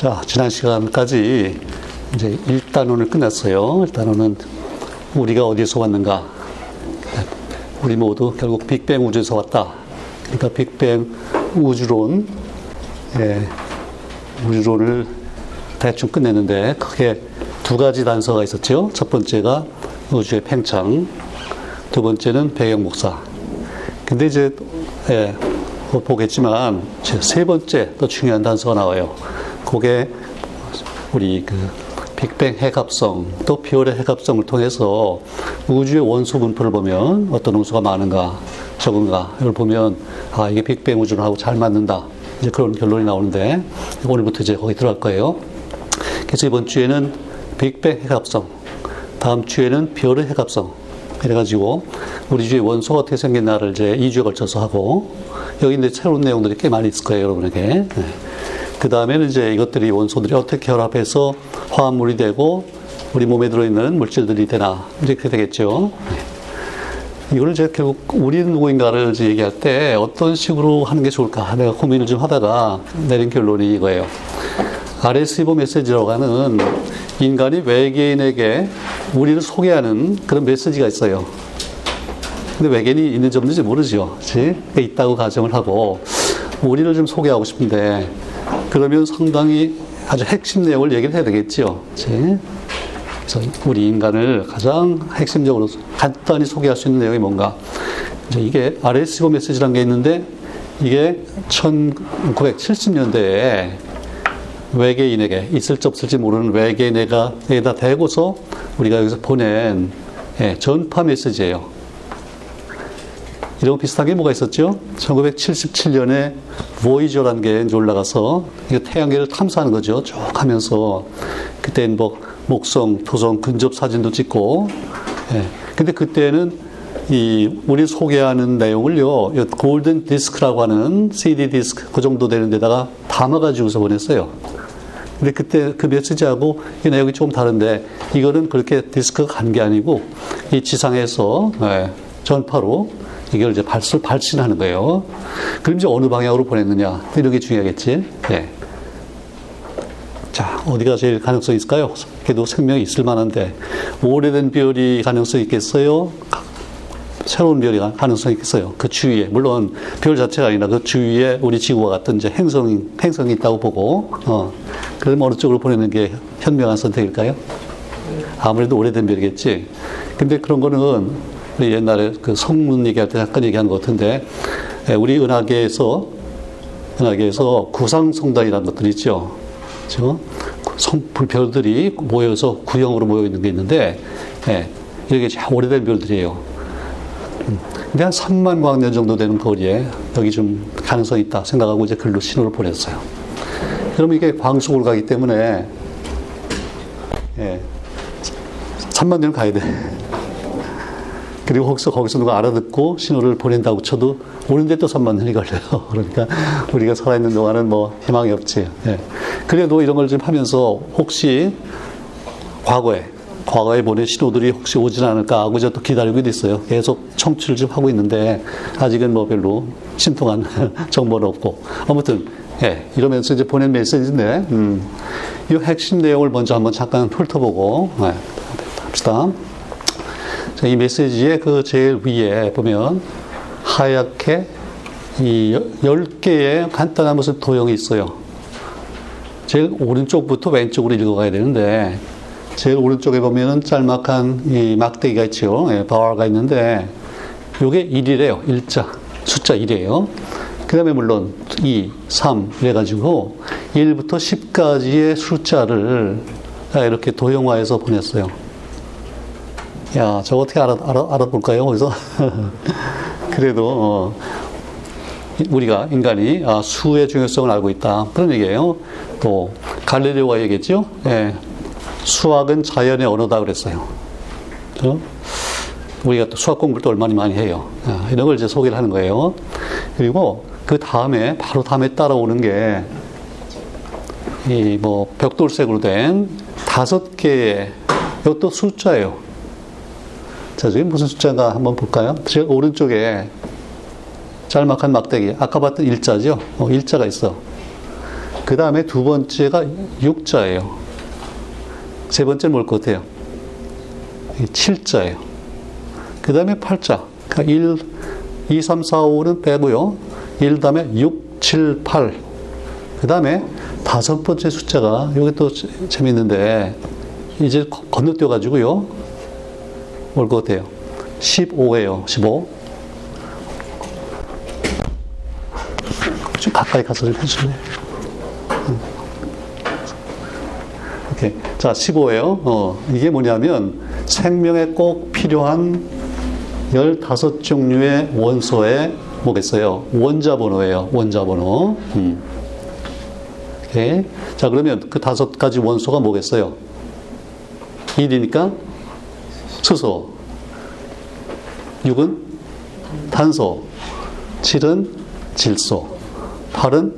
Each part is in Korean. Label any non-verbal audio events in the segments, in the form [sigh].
자, 지난 시간까지 이제 1단원을 끝냈어요. 1단원은 우리가 어디서 왔는가? 우리 모두 결국 빅뱅 우주에서 왔다. 그러니까 빅뱅 우주론, 예, 우주론을 대충 끝냈는데 크게 두 가지 단서가 있었죠. 첫 번째가 우주의 팽창, 두 번째는 배경 목사. 근데 이제 예, 보겠지만 세 번째 또 중요한 단서가 나와요. 그게 우리 그 빅뱅 핵합성 또 비올의 핵합성을 통해서 우주의 원소 분포를 보면 어떤 원소가 많은가 적은가 이걸 보면 아 이게 빅뱅 우주론하고 잘 맞는다 이제 그런 결론이 나오는데 오늘부터 이제 거기 들어갈 거예요. 그래서 이번 주에는 빅뱅 핵합성 다음 주에는 비올의 핵합성 이래가지고 우리 주의 원소가 어떻게 생겼나를 이제 2주에 걸쳐서 하고 여기 이제 새로운 내용들이 꽤 많이 있을 거예요 여러분에게. 네. 그 다음에는 이제 이것들이 원소들이 어떻게 결합해서 화합물이 되고 우리 몸에 들어있는 물질들이 되나 이제 그렇게 되겠죠. 네. 이거는 이제 결국 우리 누구인가를 이제 얘기할 때 어떤 식으로 하는 게 좋을까 내가 고민을 좀 하다가 내린 결론이 이거예요. RS이보 메시지라고 하는 인간이 외계인에게 우리를 소개하는 그런 메시지가 있어요. 근데 외계인이 있는지 없는지 모르죠. 그치? 있다고 가정을 하고 우리를 좀 소개하고 싶은데 그러면 상당히 아주 핵심 내용을 얘기를 해야 되겠죠. 그치? 그래서 우리 인간을 가장 핵심적으로 간단히 소개할 수 있는 내용이 뭔가. 이게 RSO 메시지라는 게 있는데 이게 1970년대에 외계인에게 있을지 없을지 모르는 외계인에게다 대고서 우리가 여기서 보낸 예, 전파 메시지예요. 이런 비슷하게 뭐가 있었죠? 1977년에 보이저라는 게 올라가서 태양계를 탐사하는 거죠. 쭉 하면서 그때는 뭐 목성, 토성 근접 사진도 찍고, 예. 근데 그때는 이 우리 소개하는 내용을요, 골든 디스크라고 하는 CD 디스크 그 정도 되는 데다가 담아가지고서 보냈어요. 근데 그때 그 메시지하고 이 내용이 조금 다른데 이거는 그렇게 디스크가 간게 아니고 이 지상에서 예, 전파로 이걸 이제 발sul 발신하는 거예요. 그럼 이제 어느 방향으로 보냈느냐 이런 게 중요하겠지. 네. 자 어디가 제일 가능성이 있을까요? 그래도 생명이 있을 만한데 오래된 별이 가능성이 있겠어요? 새로운 별이 가능성이 있겠어요? 그 주위에 물론 별 자체가 아니라 그 주위에 우리 지구와 같은 이제 행성이 행성이 있다고 보고 어 그럼 어느 쪽으로 보내는 게 현명한 선택일까요? 아무래도 오래된 별이겠지. 근데 그런 거는 옛날에 그 성문 얘기할 때 잠깐 얘기한 것 같은데 예, 우리 은하계에서 은하계에서 구상성단이라는 것들이 있죠. 그렇죠? 성, 별들이 모여서 구형으로 모여 있는 게 있는데 예, 이게 오래된 별들이에요. 음, 근데 한 3만 광년 정도 되는 거리에 여기 좀 가능성이 있다 생각하고 이제 글로 신호를 보냈어요. 그럼 이게 광속으로 가기 때문에 예, 3만 년 가야 돼. 그리고 거기서, 거기서 누가 알아듣고 신호를 보낸다고 쳐도 오는데 또 3만 년이 걸려요. [laughs] 그러니까 우리가 살아있는 동안은 뭐 희망이 없지. 예. 그래도 이런 걸 좀 하면서 혹시 과거에, 과거에 보낸 신호들이 혹시 오진 않을까 하고 이제 또 기다리고 있어요. 계속 청취를 좀 하고 있는데 아직은 뭐 별로 신통한 [laughs] 정보는 없고. 아무튼, 예. 이러면서 이제 보낸 메시지인데, 음. 이 핵심 내용을 먼저 한번 잠깐 훑어보고, 예. 합시다. 이 메시지의 그 제일 위에 보면 하얗게 이 10개의 간단한 무슨 도형이 있어요. 제일 오른쪽부터 왼쪽으로 읽어가야 되는데, 제일 오른쪽에 보면은 짤막한 이 막대기가 있죠. 예, 바와가 있는데, 요게 1이래요. 일자. 숫자 1이에요. 그 다음에 물론 2, 3 이래가지고 1부터 10까지의 숫자를 이렇게 도형화해서 보냈어요. 야, 저 어떻게 알아, 알아, 알아볼까요? 그래서. [laughs] 그래도, 어, 우리가, 인간이 아, 수의 중요성을 알고 있다. 그런 얘기예요. 또, 갈릴레오가 얘기했죠? 예. 수학은 자연의 언어다 그랬어요. 그 우리가 또 수학 공부를 또 얼마나 많이 해요. 아, 이런 걸 이제 소개를 하는 거예요. 그리고 그 다음에, 바로 다음에 따라오는 게, 이 뭐, 벽돌색으로 된 다섯 개의, 이것도 숫자예요. 자, 저게 무슨 숫자가 한번 볼까요? 제 오른쪽에 짤막한 막대기. 아까 봤던 일자죠? 어, 일자가 있어. 그 다음에 두 번째가 육자예요. 세 번째는 뭘 것 같아요? 7자예요. 그 다음에 8자. 그러니까 1, 2, 3, 4, 5는 빼고요. 1 다음에 6, 7, 8. 그 다음에 다섯 번째 숫자가, 여기 또 재밌는데, 이제 건너뛰어 가지고요. 뭘것 같아요? 15예요. 15. 좀 가까이 가서 좀 해줄래요? 이렇게. 자, 15예요. 어, 이게 뭐냐면 생명에 꼭 필요한 15종류의 원소의 뭐겠어요? 원자 번호예요. 원자 번호. 음. 오케이. 자, 그러면 그 다섯 가지 원소가 뭐겠어요? 1이니까 수소. 6은 탄소. 7은 질소. 8은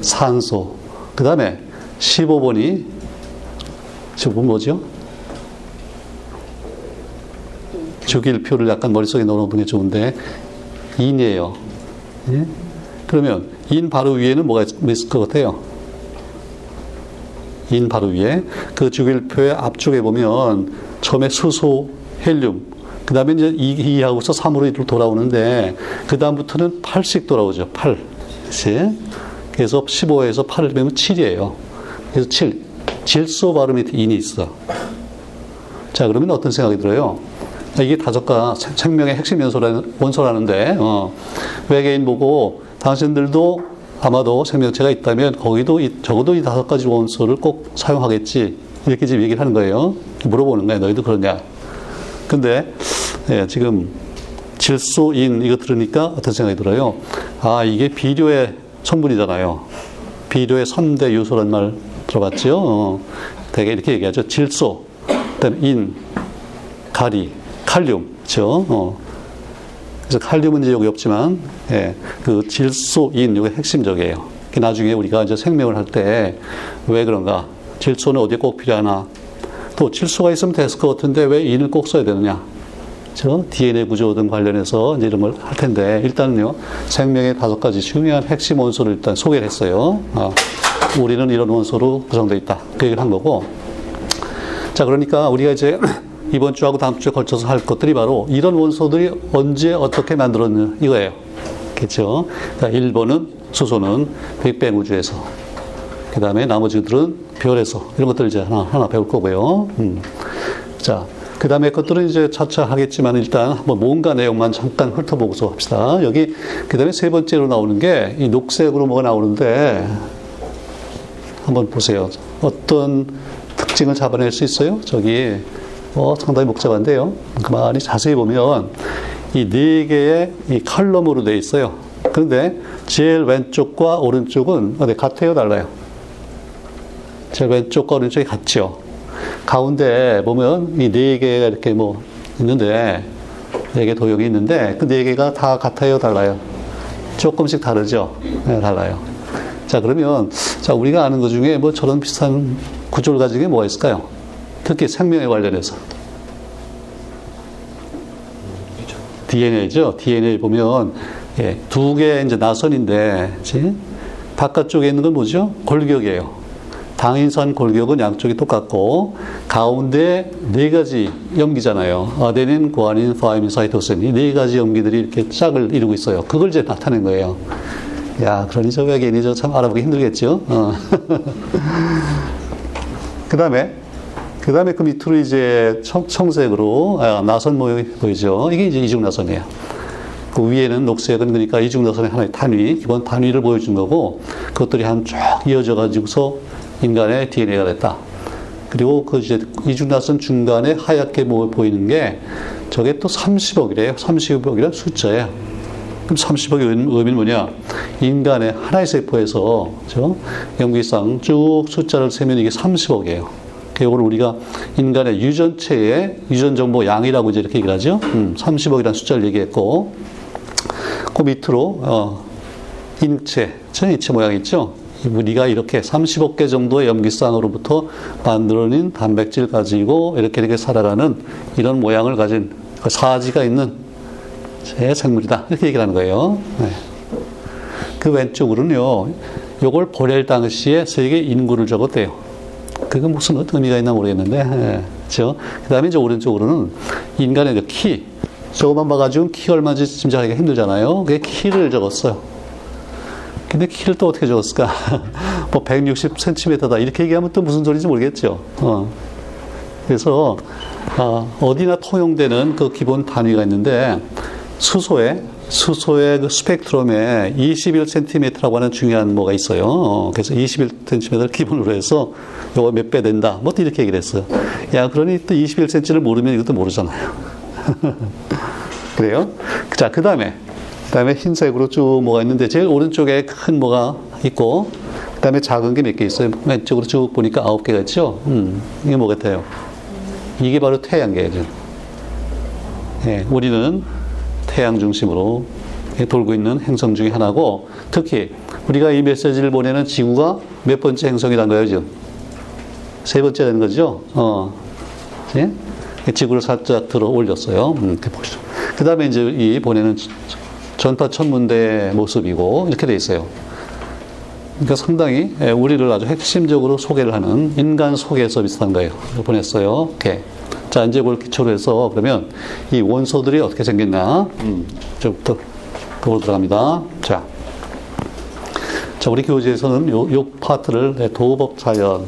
산소. 그 다음에 15번이 저분 뭐죠? 주길표를 약간 머릿속에 넣어놓는 게 좋은데 인이에요. 예? 그러면 인 바로 위에는 뭐가 있을 것 같아요? 인 바로 위에 그 주길표의 앞쪽에 보면 처음에 수소, 헬륨, 그 다음에 이제 2, 하고서 3으로 이로 돌아오는데 그 다음부터는 8씩 돌아오죠. 8. 그치? 그래서 15에서 8을 빼면 7이에요. 그래서 7. 질소 발음이 인이 있어. 자, 그러면 어떤 생각이 들어요? 이게 다섯가 생명의 핵심 원소라는, 원소라는데, 어, 외계인 보고 당신들도 아마도 생명체가 있다면 거기도 이, 적어도 이 다섯 가지 원소를 꼭 사용하겠지. 이렇게 지금 얘기를 하는 거예요. 물어보는 거예요. 너희도 그러냐. 근데, 예, 지금 질소인 이거 들으니까 어떤 생각이 들어요? 아, 이게 비료의 성분이잖아요. 비료의 3대 요소란 말 들어봤죠? 어, 되게 이렇게 얘기하죠. 질소, 그다음 인, 가리, 칼륨, 그죠? 어. 그래서 칼륨은 이제 여기 없지만, 예, 그 질소, 인, 이게 핵심적이에요. 나중에 우리가 이제 생명을 할 때 왜 그런가? 질소는 어디에 꼭 필요하나? 또 질소가 있으면 됐을 것 같은데 왜 인을 꼭 써야 되느냐? 저 DNA 구조 등 관련해서 이제 이런 걸 할 텐데 일단은요 생명의 다섯 가지 중요한 핵심 원소를 일단 소개를 했어요. 어. 우리는 이런 원소로 구성되어 있다. 그 얘기를 한 거고. 자, 그러니까 우리가 이제 [clears throat] 이번 주하고 다음 주에 걸쳐서 할 것들이 바로 이런 원소들이 언제 어떻게 만들었느 이거예요. 그렇죠? 그러니까 1번은 수소는 빅뱅 우주에서 그 다음에 나머지들은 별에서 이런 것들 이제 하나, 하나 배울 거고요. 음. 자, 그 다음에 것들은 이제 차차 하겠지만 일단 한번 뭔가 내용만 잠깐 훑어보고서 합시다. 여기 그 다음에 세 번째로 나오는 게 이 녹색으로 뭐가 나오는데 한번 보세요. 어떤 특징을 잡아낼 수 있어요? 저기 어, 상당히 복잡한데요. 가만히 자세히 보면 이 네 개의 이 칼럼으로 되어 있어요. 그런데 제일 왼쪽과 오른쪽은 어디 같아요, 달라요? 제일 왼쪽과 오른쪽이 같죠. 가운데 보면 이 네 개가 이렇게 뭐 있는데 네 개 도형이 있는데 그 네 개가 다 같아요, 달라요? 조금씩 다르죠. 네, 달라요. 자, 그러면, 자, 우리가 아는 것 중에 뭐 저런 비슷한 구조를 가진 게 뭐가 있을까요? 특히 생명에 관련해서. DNA죠. DNA 보면, 예, 두 개의 이제 나선인데, 그치? 바깥쪽에 있는 건 뭐죠? 골격이에요. 당인선 골격은 양쪽이 똑같고, 가운데 네 가지 염기잖아요. 아데닌, 구아닌, 파이민, 사이토신. 이 네 가지 염기들이 이렇게 짝을 이루고 있어요. 그걸 이제 나타낸 거예요. 야, 그러니 저 외계인이 저 참 알아보기 힘들겠죠. 어. [laughs] 그 다음에, 그 다음에 그 밑으로 이제 청, 색으로 아, 나선 모양이 보이죠. 이게 이제 이중나선이에요. 그 위에는 녹색은 그러니까 이중나선의 하나의 단위, 기본 단위를 보여준 거고, 그것들이 한쭉 이어져 가지고서 인간의 DNA가 됐다. 그리고 그 이제 이중나선 중간에 하얗게 보이는 게 저게 또 30억이래요. 30억이란 숫자예요. 그럼 30억의 의미는 뭐냐? 인간의 하나의 세포에서 그렇죠? 염기상 쭉 숫자를 세면 이게 30억이에요. 이거를 우리가 인간의 유전체의 유전 정보 양이라고 이제 이렇게 얘기를 하죠. 음, 30억이라는 숫자를 얘기했고, 그 밑으로 어, 인체, 전인체 모양 있죠. 우리가 이렇게 30억 개 정도의 염기쌍으로부터 만들어낸 단백질 가지고 이렇게 이렇게 살아가는 이런 모양을 가진 그 사지가 있는 제 생물이다. 이렇게 얘기를 하는 거예요. 네. 그 왼쪽으로는요, 요걸 보낼 당시에 세계 인구를 적었대요. 그게 무슨 어떤 의미가 있나 모르겠는데, 예, 그죠? 그 다음에 이제 오른쪽으로는 인간의 그 키. 저거만 봐가지고 키 얼마인지 짐작하기가 힘들잖아요. 그게 키를 적었어요. 근데 키를 또 어떻게 적었을까? [laughs] 뭐 160cm다. 이렇게 얘기하면 또 무슨 소리인지 모르겠죠. 어. 그래서, 어, 어디나 통용되는 그 기본 단위가 있는데, 수소에 수소의 그 스펙트럼에 21cm라고 하는 중요한 뭐가 있어요. 어, 그래서 21cm를 기본으로 해서 요거 몇 배 된다. 뭐 이렇게 얘기를 했어요. 야, 그러니 또 21cm를 모르면 이것도 모르잖아요. [laughs] 그래요? 자, 그 다음에, 그 다음에 흰색으로 쭉 뭐가 있는데, 제일 오른쪽에 큰 뭐가 있고, 그 다음에 작은 게 몇 개 있어요. 왼쪽으로 쭉 보니까 아홉 개가 있죠? 음, 이게 뭐 같아요? 이게 바로 태양계죠. 예, 우리는 태양 중심으로 돌고 있는 행성 중에 하나고 특히 우리가 이 메시지를 보내는 지구가 몇 번째 행성이란 거예요, 지금? 세 번째 되는 거죠? 어. 예? 지구를 살짝 들어 올렸어요. 음, 이렇게 보시죠. 그 다음에 이제 이 보내는 전파 천문대의 모습이고 이렇게 돼 있어요. 그러니까 상당히 예, 우리를 아주 핵심적으로 소개를 하는 인간 소개 서비스한 거예요. 보냈어요. 이렇게. 자, 이제 그걸 기초로 해서 그러면 이 원소들이 어떻게 생겼나? 음, 저부터 그걸 들어갑니다. 자. 자, 우리 교재에서는 요, 요 파트를 네, 도법 자연,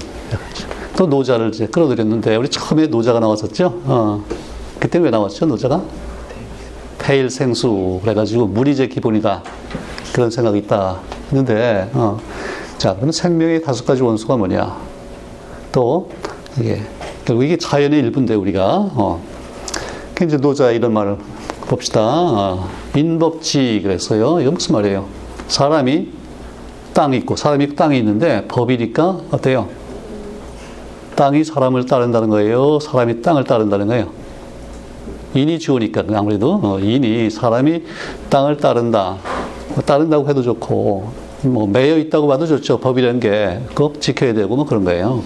또 노자를 이제 끌어들였는데, 우리 처음에 노자가 나왔었죠? 어. 그때 왜 나왔죠, 노자가? 태일 생수. 그래가지고 물이 제 기본이다. 그런 생각이 있다. 했는데, 어. 자, 그러면 생명의 다섯 가지 원소가 뭐냐? 또, 이게, 결국 이게 자연의 일부인데, 우리가, 어. 그 이제 노자 이런 말을 봅시다. 어. 인법지 그랬어요. 이거 무슨 말이에요? 사람이 땅이 있고, 사람이 땅이 있는데, 법이니까 어때요? 땅이 사람을 따른다는 거예요? 사람이 땅을 따른다는 거예요? 인이 주어니까 아무래도 어, 인이 사람이 땅을 따른다. 뭐 따른다고 해도 좋고 뭐 매여 있다고 봐도 좋죠. 법이라는 게 꼭 지켜야 되고 뭐 그런 거예요.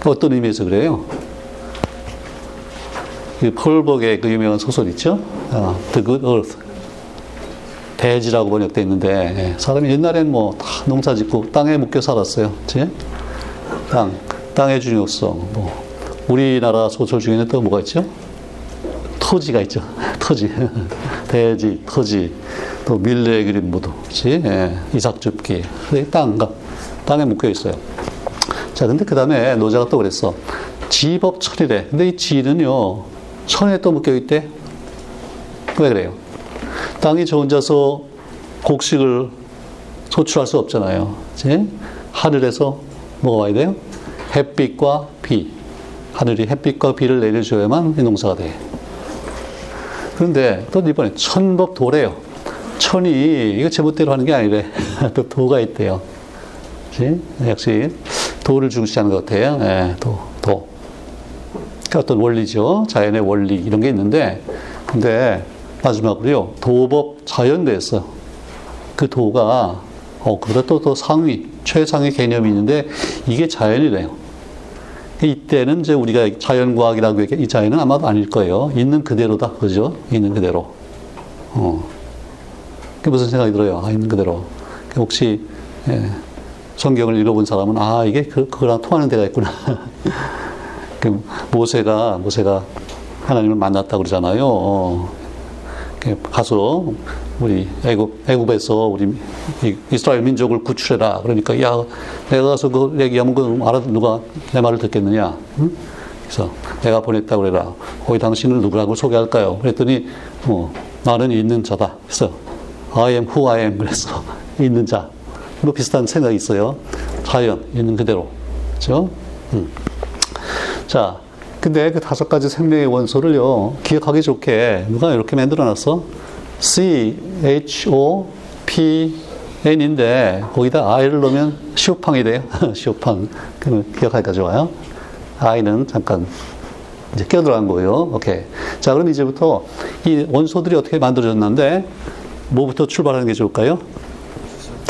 그 어떤 의미에서 그래요? 그 폴벅의 그 유명한 소설 있죠? 어, The Good Earth. 대지라고 번역되어 있는데 예, 사람이 옛날엔 뭐 다 농사 짓고 땅에 묶여 살았어요. 그치? 땅, 땅의 중요성. 뭐 우리나라 소설 중에는 또 뭐가 있죠? 토지가 있죠. [laughs] 토지. [laughs] 대지, 토지. 또 밀레 그림 무도. 그치? 예, 이삭 줍기. 땅, 땅에 묶여 있어요. 자, 근데 그 다음에 노자가 또 그랬어. 지법 천이래. 근데 이 지는요, 천에 또 묶여 있대. 왜 그래요? 땅이 저 혼자서 곡식을 소출할 수 없잖아요. 그치? 하늘에서 뭐가 와야 돼요? 햇빛과 비. 하늘이 햇빛과 비를 내려줘야만 농사가 돼. 그런데 또 이번에 천법 도래요. 천이 이거 제멋대로 하는 게 아니래. [laughs] 또 도가 있대요. 그치? 역시 도를 중시하는 것 같아요. 네, 도, 도. 그러니까 어떤 원리죠. 자연의 원리 이런 게 있는데 근데 마지막으로요. 도법 자연대에서 그 도가 어, 그보다 또, 또 상위, 최상위 개념이 있는데 이게 자연이래요. 이때는 이제 우리가 자연과학이라고 얘기해, 이 자연은 아마도 아닐 거예요. 있는 그대로다. 그죠? 있는 그대로. 어. 그 무슨 생각이 들어요? 아, 있는 그대로. 혹시, 예, 성경을 읽어본 사람은, 아, 이게 그, 그거랑 통하는 데가 있구나. [laughs] 그 모세가, 모세가 하나님을 만났다고 그러잖아요. 어. 가서 우리 애굽 애굽에서 우리 이스라엘 민족을 구출해라. 그러니까 야 내가 가서 그 얘기하면 그 알아 누가 내 말을 듣겠느냐? 응? 그래서 내가 보냈다 그래라. 거기 당신을 누구라고 소개할까요? 그랬더니 어, 나는 있는 자다. 그래서 I am who I am. 그래서 [laughs] 있는 자. 뭐 비슷한 생각이 있어요. 자연 있는 그대로. 그렇죠? 음. 자. 근데 그 다섯 가지 생명의 원소를요, 기억하기 좋게 누가 이렇게 만들어 놨어? C, H, O, P, N인데, 거기다 I를 넣으면 시오팡이 돼요. [laughs] 시오팡. 기억하기가 좋아요. I는 잠깐 이제 껴들어간 거예요. 오케이. 자, 그럼 이제부터 이 원소들이 어떻게 만들어졌는데, 뭐부터 출발하는 게 좋을까요?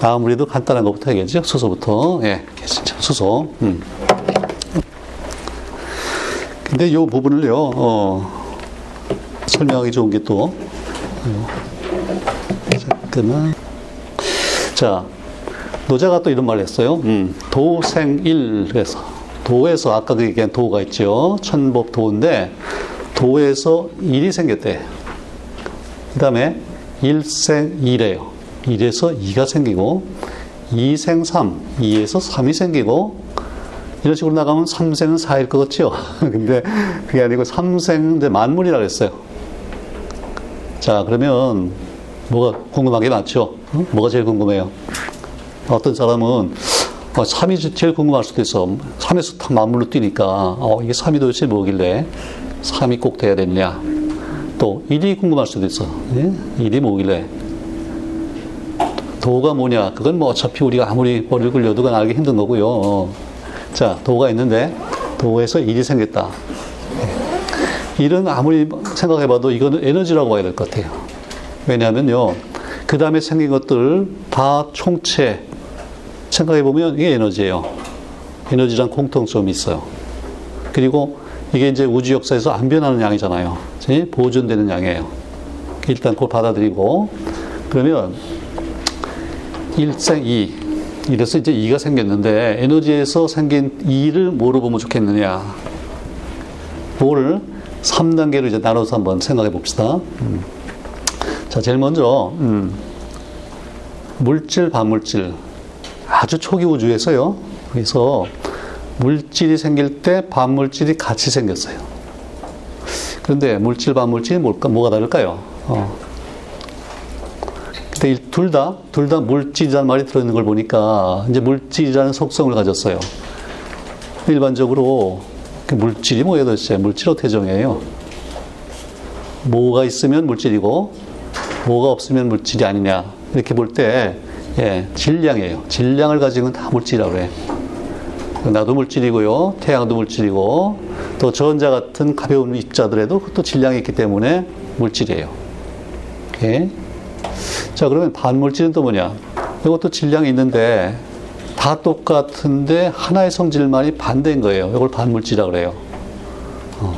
아무래도 간단한 것부터 해야겠죠. 수소부터. 예, 진짜 수소. 음. 근데 이 부분을요, 어, 설명하기 좋은 게 또, 어, 잠깐만. 자, 노자가 또 이런 말을 했어요. 음, 도생일 그래서 도에서 아까 그 얘기한 도가 있죠. 천법 도인데 도에서 일이 생겼대. 그 다음에 일생일에요. 일에서 이가 생기고 이생삼, 이에서 삼이 생기고 이런 식으로 나가면 삼생은 사일 것 같죠? [laughs] 근데 그게 아니고 삼생 만물이라고 했어요. 자, 그러면 뭐가 궁금한 게 많죠? 어? 뭐가 제일 궁금해요? 어떤 사람은 어, 3이 제일 궁금할 수도 있어. 3에서 다 만물로 뛰니까 어, 이게 3이 도대체 뭐길래 3이 꼭 돼야 되느냐. 또 1이 궁금할 수도 있어. 예? 1이 뭐길래 도가 뭐냐? 그건 뭐 어차피 우리가 아무리 머리를 굴려도 알기 힘든 거고요. 어. 자, 도가 있는데 도에서 1이 생겼다. 일은 아무리 생각해봐도 이거는 에너지라고 봐야 될 것 같아요. 왜냐하면요. 그 다음에 생긴 것들 다 총체 생각해보면 이게 에너지예요. 에너지란 공통점이 있어요. 그리고 이게 이제 우주 역사에서 안 변하는 양이잖아요. 보존되는 양이에요. 일단 그걸 받아들이고 그러면 일생 이 이래서 이제 이가 생겼는데 에너지에서 생긴 이를 뭐로 보면 좋겠느냐? 뭐를 3단계로 이제 나눠서 한번 생각해 봅시다. 음. 자, 제일 먼저, 음, 물질, 반물질. 아주 초기 우주에서요. 그래서 물질이 생길 때 반물질이 같이 생겼어요. 그런데 물질, 반물질이 뭘까, 뭐가 다를까요? 어. 근데 둘 다, 둘 다 물질이라는 말이 들어있는 걸 보니까 이제 물질이라는 속성을 가졌어요. 일반적으로 그 물질이 뭐예요 도대체? 물질 어떻게 정해요? 뭐가 있으면 물질이고 뭐가 없으면 물질이 아니냐 이렇게 볼때 예, 질량이에요. 질량을 가지고 다 물질이라고 해. 나도 물질이고요. 태양도 물질이고 또 전자 같은 가벼운 입자들에도 또 질량이 있기 때문에 물질이에요. 오케이. 자 그러면 반물질은 또 뭐냐? 이것도 질량이 있는데 다 똑같은데 하나의 성질만이 반대인 거예요. 이걸 반물질이라고 그래요. 어.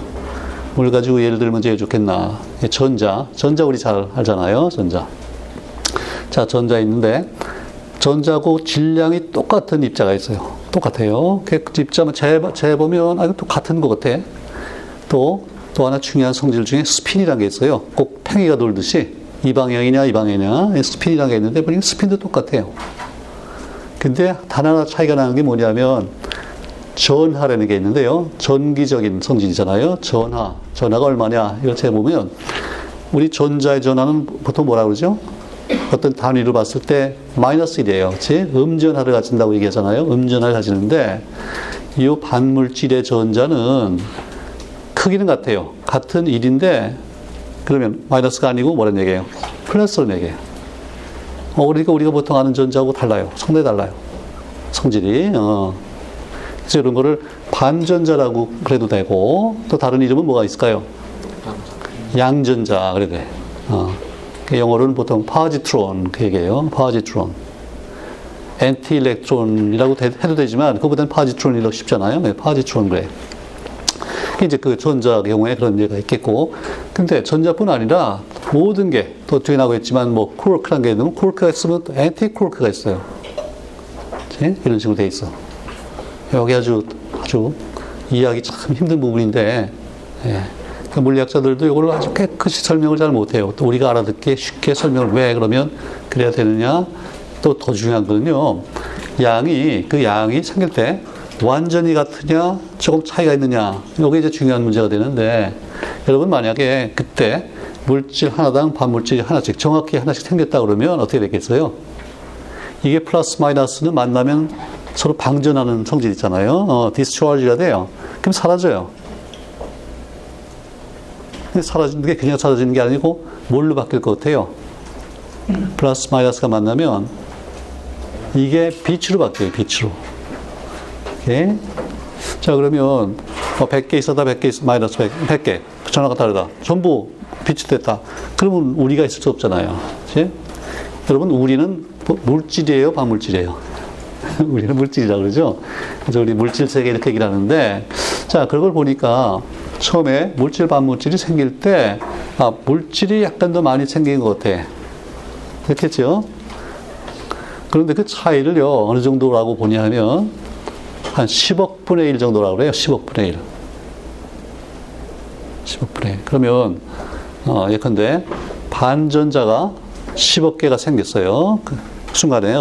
뭘 가지고 예를 들면 제일 좋겠나? 전자. 전자 우리 잘 알잖아요. 전자. 자, 전자 있는데 전자고 질량이 똑같은 입자가 있어요. 똑같아요. 그 입자만 재, 재보면 아, 또 같은 것 같아. 또, 또 하나 중요한 성질 중에 스핀이라는 게 있어요. 꼭 팽이가 돌듯이 이 방향이냐 이 방향이냐 스핀이라는 게 있는데 보니까 스핀도 똑같아요. 근데 단 하나 차이가 나는 게 뭐냐면 전하라는 게 있는데요. 전기적인 성질이잖아요. 전하. 전하가 얼마냐? 이걸 재보면 우리 전자의 전하는 보통 뭐라 그러죠? 어떤 단위로 봤을 때 마이너스 1이에요. 그치? 음전하를 가진다고 얘기하잖아요. 음전하를 가지는데 이 반물질의 전자는 크기는 같아요. 같은 1인데 그러면 마이너스가 아니고 뭐라는 얘기예요? 플러스라는 얘기예요. 어, 그러니까 우리가 보통 아는 전자하고 달라요. 상당히 달라요. 성질이. 어. 그래서 이런 거를 반전자라고 그래도 되고, 또 다른 이름은 뭐가 있을까요? 양전자, 그래도 돼. 어. 그 영어로는 보통 positron, 그 얘기예요. positron. anti electron이라고 해도 되지만, 그거보다는 positron이라고 쉽잖아요. 네, positron 그래. 이제 그 전자 경우에 그런 예가 있겠고, 근데 전자뿐 아니라 모든 게, 또 뒤에 나오겠지만, 뭐, 쿼크란 게 있으면, 쿼크가 있으면 또 엔티 코르크가 있어요. 네? 이런 식으로 돼 있어. 여기 아주, 아주 이해하기 참 힘든 부분인데, 예. 그 물리학자들도 이걸 아주 깨끗이 설명을 잘 못해요. 또 우리가 알아듣기 쉽게 설명을 왜 그러면 그래야 되느냐? 또 더 중요한 거는요. 양이, 그 양이 생길 때 완전히 같으냐, 조금 차이가 있느냐. 이게 이제 중요한 문제가 되는데, 여러분 만약에 그때 물질 하나당 반물질이 하나씩 정확히 하나씩 생겼다 그러면 어떻게 되겠어요? 이게 플러스 마이너스는 만나면 서로 방전하는 성질 있잖아요. 어, 디스초얼지가 돼요. 그럼 사라져요. 사라지는 게 그냥 사라지는 게 아니고 뭘로 바뀔 것 같아요? 플러스 마이너스가 만나면 이게 빛으로 바뀌어요. 빛으로. 오케이. 자, 그러면 뭐 100개 있었다, 100개 있, 마이너스 100, 100 개. 전화가 다르다. 전부 빛이 됐다. 그러면 우리가 있을 수 없잖아요. 그치? 여러분, 우리는 뭐 물질이에요, 반물질이에요? [laughs] 우리는 물질이라고 그러죠? 그래서 우리 물질 세계 이렇게 얘기를 하는데, 자, 그걸 보니까 처음에 물질, 반물질이 생길 때, 아, 물질이 약간 더 많이 생긴 것 같아. 그렇겠죠? 그런데 그 차이를요, 어느 정도라고 보냐 하면, 한 10억 분의 1 정도라고 그래요. 10억 분의 1. 10억 분의 1. 그러면, 어, 예컨대, 반전자가 10억 개가 생겼어요. 그 순간에,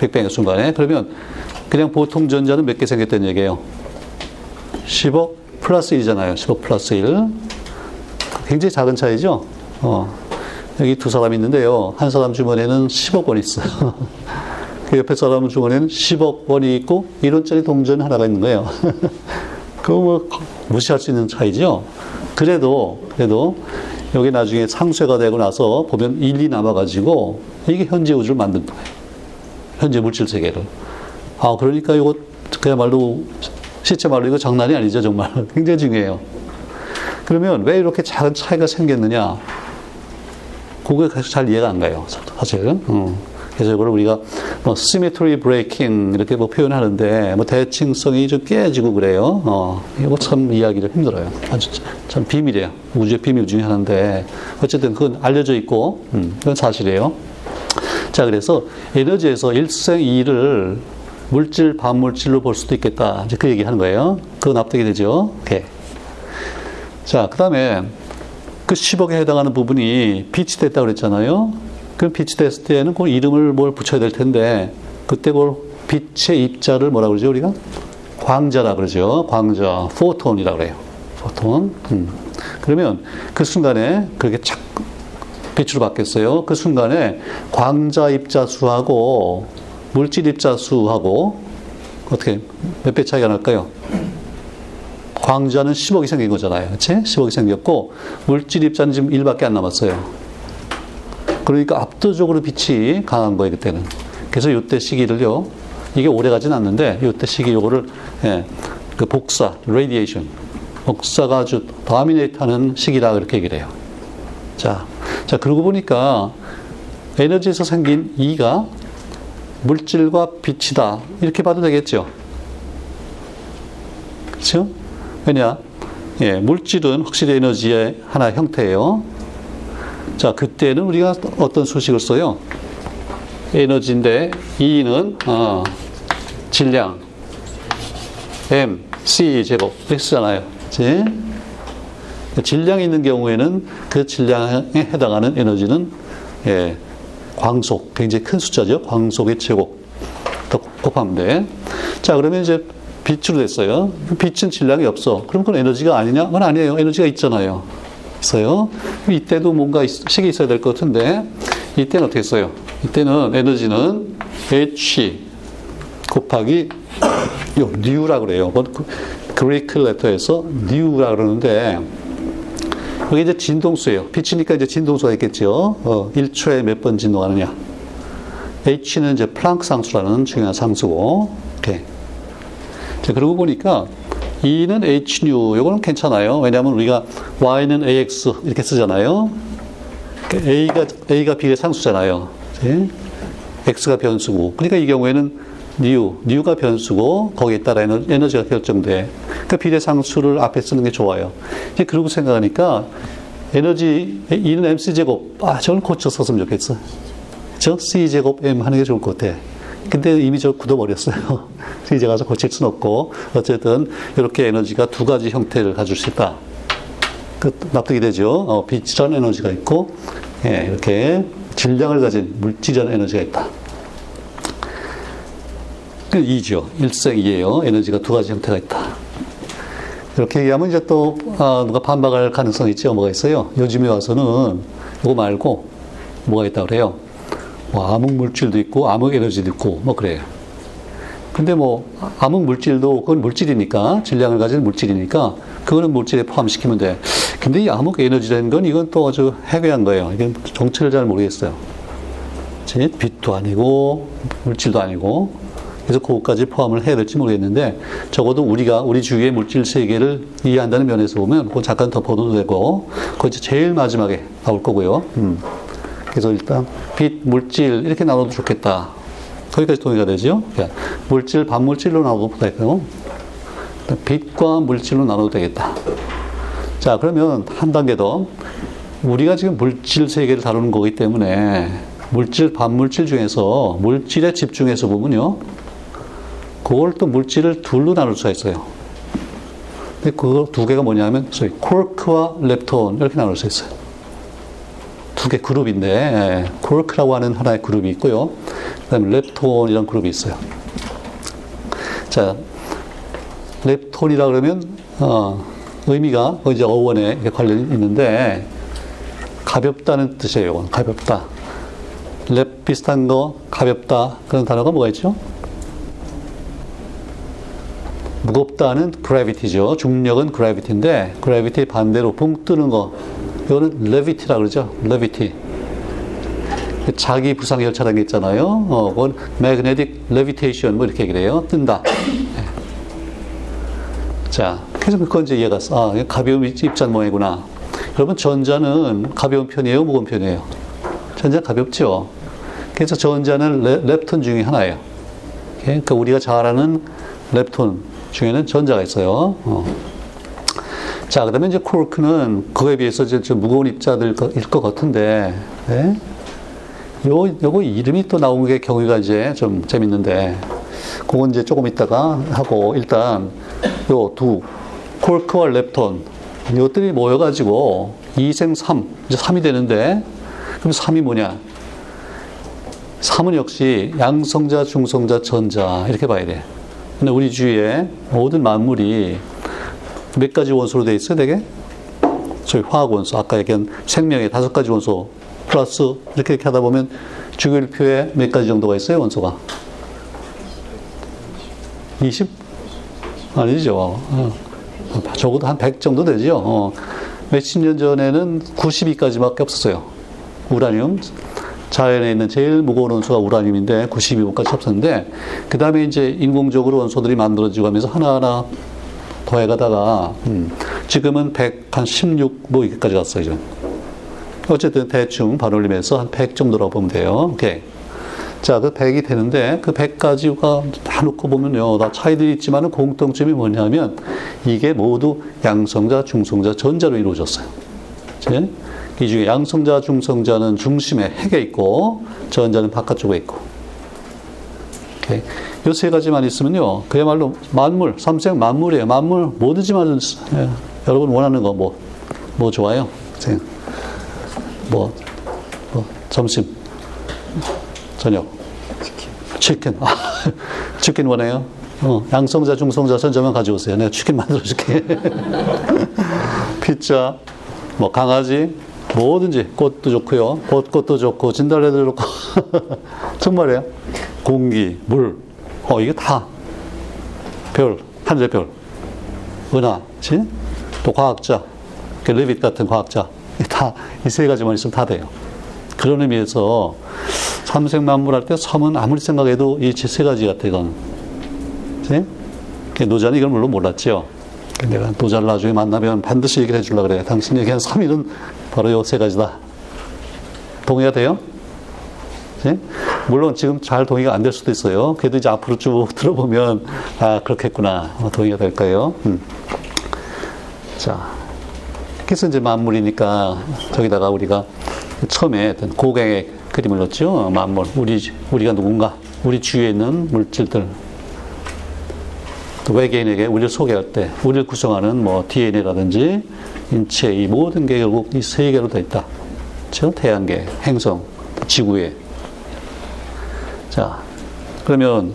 빅뱅의 순간에. 그러면, 그냥 보통 전자는 몇 개 생겼다는 얘기예요. 10억 플러스 1이잖아요. 10억 플러스 1. 굉장히 작은 차이죠? 어. 여기 두 사람 있는데요. 한 사람 주머니에는 10억 원 있어요. [laughs] 그 옆에 사람 주머니에는 10억 원이 있고 1원짜리 동전 하나가 있는 거예요. [laughs] 그거 뭐 무시할 수 있는 차이죠. 그래도 그래도 여기 나중에 상쇄가 되고 나서 보면 1, 2 남아가지고 이게 현재 우주를 만든 거예요. 현재 물질 세계를. 아 그러니까 이거 그야말로 실제 말로 이거 장난이 아니죠 정말 [laughs] 굉장히 중요해요. 그러면 왜 이렇게 작은 차이가 생겼느냐? 그게 잘 이해가 안 가요. 사실은. 음. 그래서 이걸 우리가 뭐 symmetry breaking 이렇게 뭐 표현하는데 뭐 대칭성이 좀 깨지고 그래요. 어, 이거 참 이야기를 힘들어요. 아주 참 비밀이에요. 우주의 비밀 중에 하나인데 어쨌든 그건 알려져 있고 음, 그건 사실이에요. 자 그래서 에너지에서 일생 이를 물질 반물질로 볼 수도 있겠다. 이제 그 얘기하는 거예요. 그거 납득이 되죠. 오케이. 자 그다음에 그 10억에 해당하는 부분이 빛이 됐다고 그랬잖아요. 그럼 빛이 됐을 때는 그 이름을 뭘 붙여야 될 텐데 그때 그 빛의 입자를 뭐라 그러죠 우리가 광자라 그러죠 광자 포톤이라 그래요 포톤 음. 그러면 그 순간에 그렇게 착 빛으로 바뀌었어요 그 순간에 광자 입자 수하고 물질 입자 수하고 어떻게 몇 배 차이가 날까요? 광자는 10억이 생긴 거잖아요. 그치? 10억이 생겼고, 물질 입자는 지금 1밖에 안 남았어요. 그러니까 압도적으로 빛이 강한 거예요, 그때는. 그래서 이때 시기를요, 이게 오래 가진 않는데, 이때 시기 요거를, 예, 그 복사, radiation. 복사가 아주 다미네이트 하는 시기라 그렇게 얘기를 해요. 자, 자, 그러고 보니까 에너지에서 생긴 E가 물질과 빛이다. 이렇게 봐도 되겠죠. 그렇죠? 왜냐? 예, 물질은 확실히 에너지의 하나 형태예요. 자, 그때는 우리가 어떤 수식을 써요? 에너지인데 E는 어, 질량 M, C 제곱 쓰잖아요. 그치? 질량이 있는 경우에는 그 질량에 해당하는 에너지는 예, 광속, 굉장히 큰 숫자죠. 광속의 제곱 더 곱하면 돼. 자, 그러면 이제 빛으로 됐어요. 빛은 질량이 없어. 그럼 그건 에너지가 아니냐? 그건 아니에요. 에너지가 있잖아요. 있어요. 이때도 뭔가 식이 있어야 될 것 같은데, 이때는 어떻게 써요? 이때는 에너지는 H 곱하기 요 뉴라 그래요. 그리크 레터에서 뉴라 그러는데 여기 이제 진동수예요. 빛이니까 이제 진동수가 있겠죠. 어, 1초에 몇 번 진동하느냐. H는 이제 플랑크 상수라는 중요한 상수고, 이렇게. 자, 그러고 보니까 E는 H뉴, 이거는 괜찮아요. 왜냐하면 우리가 Y는 AX 이렇게 쓰잖아요. 그러니까 A가, A가 비례 상수잖아요. 네? X가 변수고. 그러니까 이 경우에는 뉴, 뉴가 변수고 거기에 따라 에너지가 결정돼. 그러니까 비례 상수를 앞에 쓰는 게 좋아요. 이제 그러고 생각하니까 에너지 E는 mc제곱. 아, 저걸 고쳐 썼으면 좋겠어. 저 c제곱 m 하는 게 좋을 것 같아. 근데 이미 저 굳어버렸어요. [laughs] 이제 가서 고칠 수는 없고, 어쨌든 이렇게 에너지가 두 가지 형태를 가질 수 있다. 그 납득이 되죠. 어, 빛이란 에너지가 있고, 예, 이렇게 질량을 가진 물질이라는 에너지가 있다. 그 이죠. 일생이에요. 에너지가 두 가지 형태가 있다. 이렇게 얘기하면 이제 또 아, 누가 반박할 가능성이 있죠. 뭐가 있어요? 요즘에 와서는 이거 말고 뭐가 있다 그래요? 뭐 암흑 물질도 있고 암흑 에너지도 있고 뭐 그래요. 근데 뭐 암흑 물질도 그건 물질이니까 질량을 가진 물질이니까 그거는 물질에 포함시키면 돼. 근데 이 암흑 에너지라는 건 이건 또 아주 해괴한 거예요. 이건 정체를 잘 모르겠어요. 빛도 아니고 물질도 아니고 그래서 그것까지 포함을 해야 될지 모르겠는데 적어도 우리가 우리 주위의 물질 세계를 이해한다는 면에서 보면 그건 잠깐 덮어도 되고 그거 제일 마지막에 나올 거고요. 음. 그래서 일단 빛, 물질 이렇게 나눠도 좋겠다. 거기까지 동의가 되죠. 그러니까 물질, 반물질로 나눠도 되고 빛과 물질로 나눠도 되겠다. 자 그러면 한 단계 더 우리가 지금 물질 세계를 다루는 거기 때문에 물질, 반물질 중에서 물질에 집중해서 보면요. 그걸 또 물질을 둘로 나눌 수가 있어요. 근데 그두 개가 뭐냐면, 소위 코크와 렙톤 이렇게 나눌 수 있어요. 두 개 그룹인데, 코크라고 하는 하나의 그룹이 있고요. 그 다음에 렙톤이라는 그룹이 있어요. 자, 렙톤이라 그러면, 어, 의미가 이제 어원에 관련이 있는데, 가볍다는 뜻이에요. 가볍다. 랩 비슷한 거, 가볍다. 그런 단어가 뭐가 있죠? 무겁다는 gravity죠. 중력은 gravity인데, gravity 반대로 붕 뜨는 거. 이거는 levity라 그러죠. levity. 자기 부상 열차라는 게 있잖아요. 어, 그건 magnetic levitation 뭐 이렇게 얘기를 해요. 뜬다. 네. 자, 그래서 그건 이제 이해가 아, 가벼운 입자 모양이구나. 여러분, 전자는 가벼운 편이에요? 무거운 편이에요? 전자 가볍죠? 그래서 전자는 렙톤 중에 하나예요. 그러니까 우리가 잘 아는 렙톤 중에는 전자가 있어요. 어. 자, 그 다음에 이제 코크는 그거에 비해서 이제 좀 무거운 입자들일 것 같은데, 네? 요, 요거 이름이 또 나온 게 경우가 이제 좀 재밌는데, 그건 이제 조금 있다가 하고, 일단, 요 두, 콜크와 렙톤, 이것들이 모여가지고 2생 3, 이제 3이 되는데, 그럼 3이 뭐냐? 3은 역시 양성자, 중성자, 전자, 이렇게 봐야 돼. 근데 우리 주위에 모든 만물이 몇 가지 원소로 되어 있어요, 되게? 저희 화학 원소, 아까 얘기한 생명의 다섯 가지 원소, 플러스 이렇게 이렇게 하다 보면 주기율표에 몇 가지 정도가 있어요, 원소가? 20? 아니죠. 어. 적어도 한 100 정도 되죠. 어. 몇십 년 전에는 92까지밖에 없었어요. 우라늄. 자연에 있는 제일 무거운 원소가 우라늄인데 92까지 없었는데 그 다음에 이제 인공적으로 원소들이 만들어지고 하면서 하나하나 더해가다가 음, 지금은 116뭐 이렇게까지 갔어요. 지금. 어쨌든 대충 반올림해서 한 100 정도라고 보면 돼요. 오케이. 자, 그 100이 되는데 그 100가지가 다 놓고 보면요. 다 차이들이 있지만 공통점이 뭐냐면 이게 모두 양성자, 중성자, 전자로 이루어졌어요. 이제 이 중에 양성자, 중성자는 중심에 핵에 있고 전자는 바깥쪽에 있고. 이 세 가지만 있으면요. 그야말로 만물, 삼생 만물이에요. 만물 뭐든지만 예. 여러분 원하는 거 뭐, 뭐 좋아요? 뭐, 뭐 점심, 저녁. 치킨. 치킨. [laughs] 치킨 원해요? 어, 양성자, 중성자, 전자만 가져오세요. 내가 치킨 만들어줄게. [laughs] 피자, 뭐 강아지, 뭐든지 꽃도 좋고요. 꽃꽃도 좋고 진달래도 좋고 [laughs] 정말이에요. 공기, 물, 어 이게 다 별, 하늘별, 은하, 지? 또 과학자, 레빗 같은 과학자 다 이 세 가지만 있으면 다 돼요. 그런 의미에서 삼생만물 할 때 섬은 아무리 생각해도 이 세 가지 같아 이건. 노자는 이걸 물론 몰랐죠. 내가 노자를 나중에 만나면 반드시 얘기를 해주려고 그래. 당신 얘기한 3일은 바로 요 세 가지다. 동의가 돼요? 네? 물론 지금 잘 동의가 안 될 수도 있어요. 그래도 이제 앞으로 쭉 [laughs] 들어보면, 아, 그렇겠구나. 어, 동의가 될 거예요. 음. 자. 그래서 이제 만물이니까 저기다가 우리가 처음에 어떤 고갱의 그림을 넣었죠. 만물. 우리, 우리가 누군가. 우리 주위에 있는 물질들. 또 외계인에게 우리를 소개할 때, 우리를 구성하는 뭐 DNA라든지 인체, 이 모든 게 결국 이 세 개로 되어 있다. 즉, 태양계, 행성, 지구에. 자, 그러면,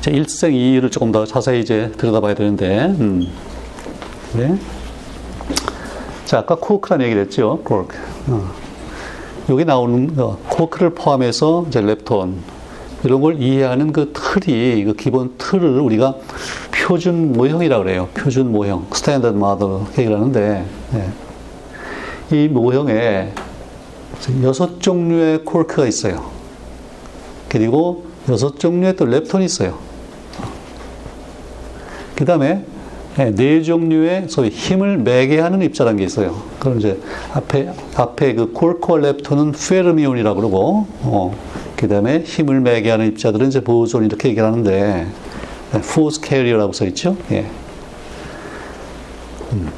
이제 일생 이의를 조금 더 자세히 이제 들여다봐야 되는데, 음. 네. 자, 아까 코크라는 얘기를 했죠. 코크. 어. 여기 나오는 어, 쿼크를 포함해서 이제 렙톤, 이런 걸 이해하는 그 틀이, 그 기본 틀을 우리가 표준 모형이라고 그래요. 표준 모형, standard model 얘기를 하는데, 네. 이 모형에 여섯 종류의 쿼크가 있어요. 그리고 여섯 종류의 또 렙톤이 있어요. 그 다음에 네 종류의 소위 힘을 매개 하는 입자라는 게 있어요. 그럼 이제 앞에, 앞에 그 쿼크와 렙톤은 페르미온이라고 그러고, 어, 그 다음에 힘을 매개 하는 입자들은 이제 보존 이렇게 얘기하는데, force carrier라고 써 있죠. 예. 음.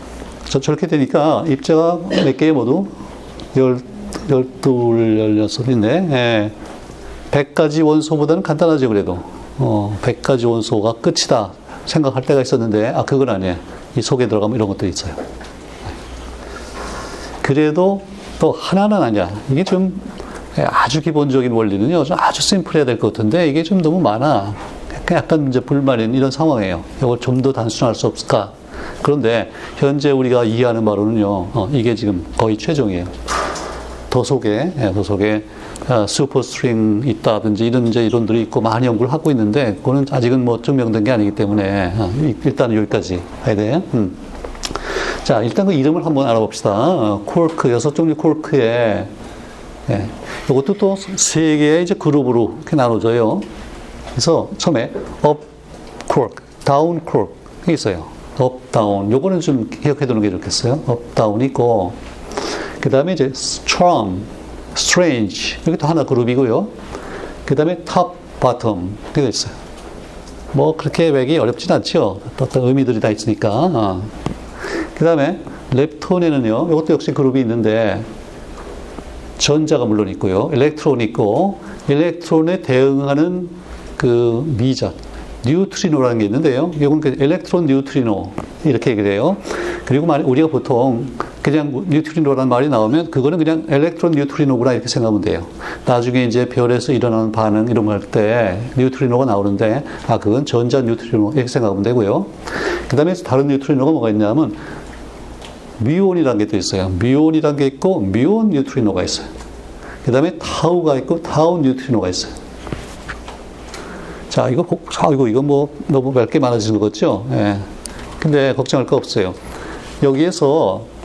저렇게 되니까 입자가 몇 개 모두 열 12, 16이네. 예. 100가지 원소보다는 간단하죠, 그래도. 어, 100가지 원소가 끝이다 생각할 때가 있었는데, 아, 그건 아니에요. 이 속에 들어가면 이런 것들이 있어요. 그래도 또 하나는 아니야. 이게 좀 아주 기본적인 원리는요, 좀 아주 심플해야 될 것 같은데, 이게 좀 너무 많아. 약간 이제 불만인 이런 상황이에요. 이걸 좀 더 단순할 수 없을까? 그런데 현재 우리가 이해하는 바로는요, 어, 이게 지금 거의 최종이에요. 더 속에, 예, 더 속에 아, superstring 있다든지 이런 이제 이론들이 있고 많이 연구를 하고 있는데 그거는 아직은 뭐 증명된 게 아니기 때문에 어, 일단 여기까지 가야 돼. 음. 자, 일단 그 이름을 한번 알아봅시다. 어, 콜크 여섯 종류 콜크에 예, 이것도 또 세 개의 이제 그룹으로 이렇게 나눠져요. 그래서 처음에 up 콜크, down 콜크 있어요. up, down. 요거는 좀 기억해 두는 게 좋겠어요. up, down 있고 그 다음에 이제 strong, strange 또 하나 그룹이고요. 그 다음에 top, bottom 이게 있어요. 뭐 그렇게 외기 어렵진 않죠. 어떤 의미들이 다 있으니까. 어. 그 다음에 렙톤에는요. 이것도 역시 그룹이 있는데 전자가 물론 있고요. electron이 있고 electron에 대응하는 그 미자 뉴트리노라는 게 있는데요. 이건 그 electron 뉴트리노 이렇게 얘기를 해요. 그리고 우리가 보통 그냥 뉴트리노라는 말이 나오면 그거는 그냥 electron 뉴트리노구나 이렇게 생각하면 돼요. 나중에 이제 별에서 일어나는 반응 이런 거할때 뉴트리노가 나오는데 아 그건 전자 뉴트리노 이렇게 생각하면 되고요. 그다음에 다른 뉴트리노가 뭐가 있냐면 뮤온이라는 게 또 있어요. 뮤온이라는 게 있고 뮤온 뉴트리노가 있어요. 그다음에 타우가 있고 타우 뉴트리노가 있어요. 자, 이거, 자, 이거, 뭐, 너무 얇게 많아지는 거죠? 예. 근데 걱정할 거 없어요. 여기에서 예.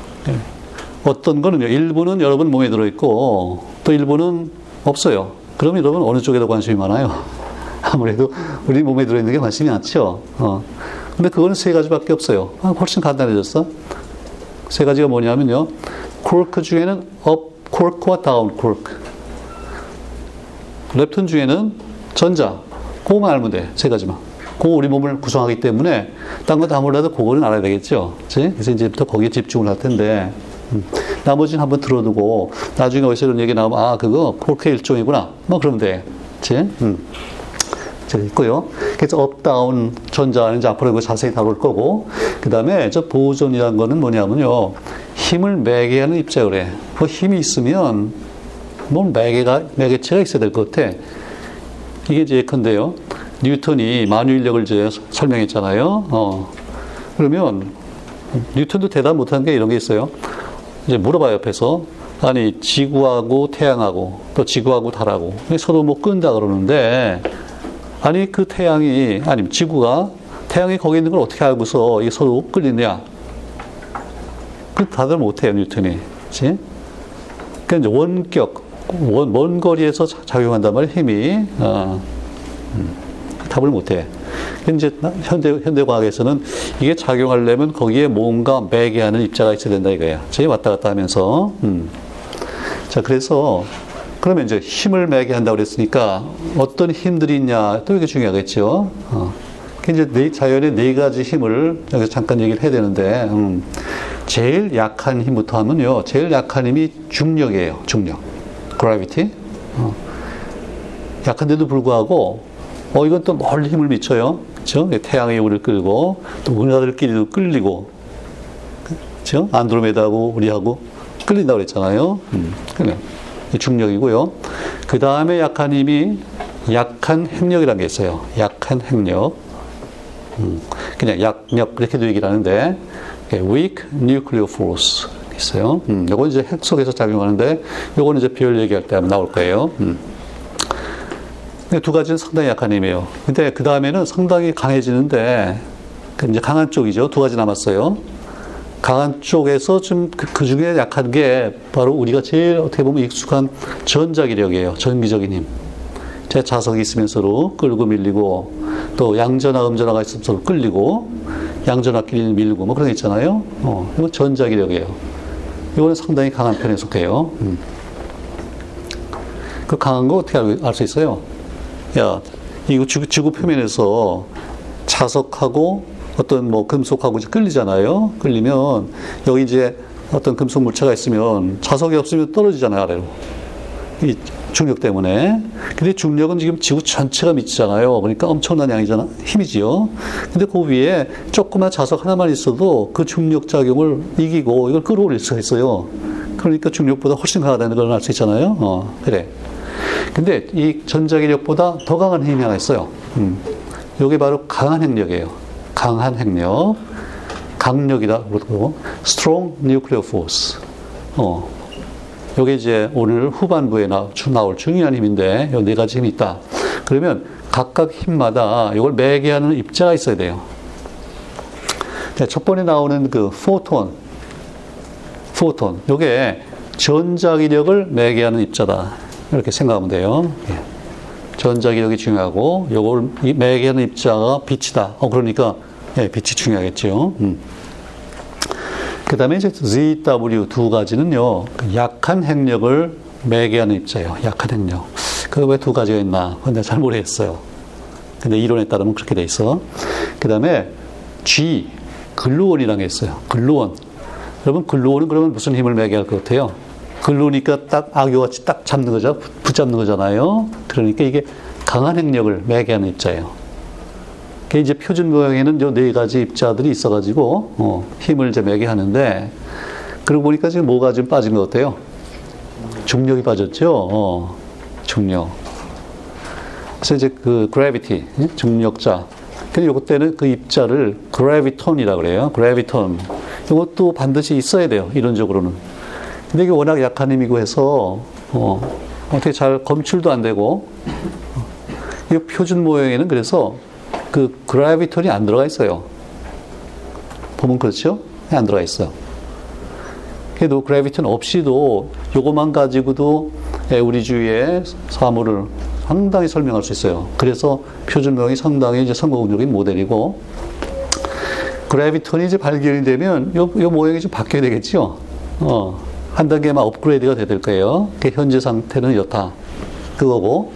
어떤 거는요, 일부는 여러분 몸에 들어있고, 또 일부는 없어요. 그럼 여러분 어느 쪽에 더 관심이 많아요? [laughs] 아무래도 우리 몸에 들어있는 게 관심이 많죠? 어. 근데 그거는 세 가지밖에 없어요. 아, 훨씬 간단해졌어. 세 가지가 뭐냐면요. 쿼크 중에는 up 쿼크와 down 쿼크. 렙톤 중에는 전자, 그거만 알면 돼. 세 가지만. 그거 우리 몸을 구성하기 때문에 딴 거 다 몰라도 그거는 알아야 되겠죠. 그치? 그래서 이제부터 거기에 집중을 할 텐데 음. 나머지는 한번 들어두고 나중에 어디서 이런 얘기 나오면 아 그거 쿼크의 일종이구나. 뭐 그러면 돼. 그치? 음. 있고요. 그래서 up down 전자는 이제 앞으로 자세히 다룰 거고 그 다음에 저 보존이라는 거는 뭐냐면요. 힘을 매개하는 입자를 해. 그 힘이 있으면 뭐 매개가 매개체가 있어야 될 것 같아. 이게 이제 컨데요. 뉴턴이 만유인력을 이제 설명했잖아요. 어. 그러면 뉴턴도 대답 못한 게 이런 게 있어요. 이제 물어봐요 옆에서 아니 지구하고 태양하고 또 지구하고 달하고 서로 뭐 끈다 그러는데 아니 그 태양이 아니 지구가 태양이 거기 있는 걸 어떻게 알고서 이 서로 끌리냐? 그 다들 못해요 뉴턴이, 그렇지? 그러니까 원격 먼, 먼 거리에서 작용한단 말이에요, 힘이. 어. 음, 답을 못해. 이제 현대, 현대 과학에서는 이게 작용하려면 거기에 뭔가 매개하는 입자가 있어야 된다 이거야. 저희 왔다 갔다 하면서. 음. 자, 그래서 그러면 이제 힘을 매개한다고 그랬으니까 어떤 힘들이 있냐 또 이게 중요하겠죠. 어. 이제 네, 자연의 네 가지 힘을 여기서 잠깐 얘기를 해야 되는데, 음. 제일 약한 힘부터 하면요. 제일 약한 힘이 중력이에요. 중력. gravity. 어. 약한데도 불구하고, 어, 이건 또 멀리 힘을 미쳐요. 그죠? 태양이 우리를 끌고, 또 은하들끼리도 끌리고, 그죠? 안드로메다하고 우리하고 끌린다고 그랬잖아요. 음. 그래. 중력이고요. 그 다음에 약한 힘이 약한 핵력이라는 게 있어요. 약한 핵력. 음. 그냥 약력, 이렇게도 얘기를 하는데, weak nuclear force. 있어요. 음, 요건 이제 핵 속에서 작용하는데, 요건 이제 별 얘기할 때 나올 거예요. 음. 두 가지는 상당히 약한 힘이에요. 근데 그 다음에는 상당히 강해지는데, 그 이제 강한 쪽이죠. 두 가지 남았어요. 강한 쪽에서 좀그 중에 약한 게 바로 우리가 제일 어떻게 보면 익숙한 전자기력이에요. 전기적인 힘. 제 자석이 있으면 서로 끌고 밀리고, 또 양전화, 음전화가 있으면 서로 끌리고, 양전화끼리 밀고, 뭐 그런 게 있잖아요. 어, 이건 전자기력이에요. 이거는 상당히 강한 편에 속해요. 음. 그 강한 거 어떻게 알 수 있어요? 야, 이거 지구, 지구 표면에서 자석하고 어떤 뭐 금속하고 이제 끌리잖아요. 끌리면 여기 이제 어떤 금속 물체가 있으면 자석이 없으면 떨어지잖아요, 아래로. 이 중력 때문에. 근데 중력은 지금 지구 전체가 미치잖아요. 그러니까 엄청난 양이잖아. 힘이지요. 근데 그 위에 조그만 자석 하나만 있어도 그 중력 작용을 이기고 이걸 끌어올릴 수가 있어요. 그러니까 중력보다 훨씬 강하다는 걸 알 수 있잖아요. 어, 그래. 근데 이 전자기력보다 더 강한 힘이 있어요. 음. 이게 바로 강한 핵력이에요. 강한 핵력. 강력이다. 그러고, strong nuclear force. 어. 요게 이제 오늘 후반부에 나, 나올 중요한 힘인데, 요 네 가지 힘이 있다. 그러면 각각 힘마다 이걸 매개하는 입자가 있어야 돼요. 첫 번에 나오는 그 포톤, 포톤. 요게 전자기력을 매개하는 입자다. 이렇게 생각하면 돼요. 예. 전자기력이 중요하고, 요걸 매개하는 입자가 빛이다. 어, 그러니까, 예, 빛이 중요하겠죠. 음. 그 다음에 이제 ZW 두 가지는요, 그 약한 핵력을 매개하는 입자예요. 약한 핵력. 그 왜 두 가지가 있나? 근데 잘 모르겠어요. 근데 이론에 따르면 그렇게 돼 있어. 그 다음에 G, 글루온이라는 게 있어요. 글루온. 여러분, 글루온은 그러면 무슨 힘을 매개할 것 같아요? 글루니까 딱 악교같이 딱 잡는 거죠. 붙잡는 거잖아요. 그러니까 이게 강한 핵력을 매개하는 입자예요. 이제 표준 모양에는 요 네 가지 입자들이 있어가지고 어, 힘을 좀 매게 하는데 그러고 보니까 지금 뭐가 좀 빠진 것 같아요? 중력이 빠졌죠. 어, 중력. 그래서 이제 그 gravity 중력자. 근데 요것 때는 그 입자를 graviton이라 그래요. graviton. 이것도 반드시 있어야 돼요. 이론적으로는. 근데 이게 워낙 약한 힘이고 해서 어, 어떻게 잘 검출도 안 되고 이 표준 모형에는 그래서 그 그라비톤이 안 들어가 있어요. 보면 그렇죠? 안 들어가 있어. 그래도 그래비톤 없이도 요것만 가지고도 우리 주위의 사물을 상당히 설명할 수 있어요. 그래서 표준명이 상당히 이제 성공적인 모델이고 그래비톤이 이제 발견이 되면 요, 요 모양이 좀 바뀌어야 되겠죠. 어, 한 단계만 업그레이드가 될 거예요. 현재 상태는 이렇다. 그거고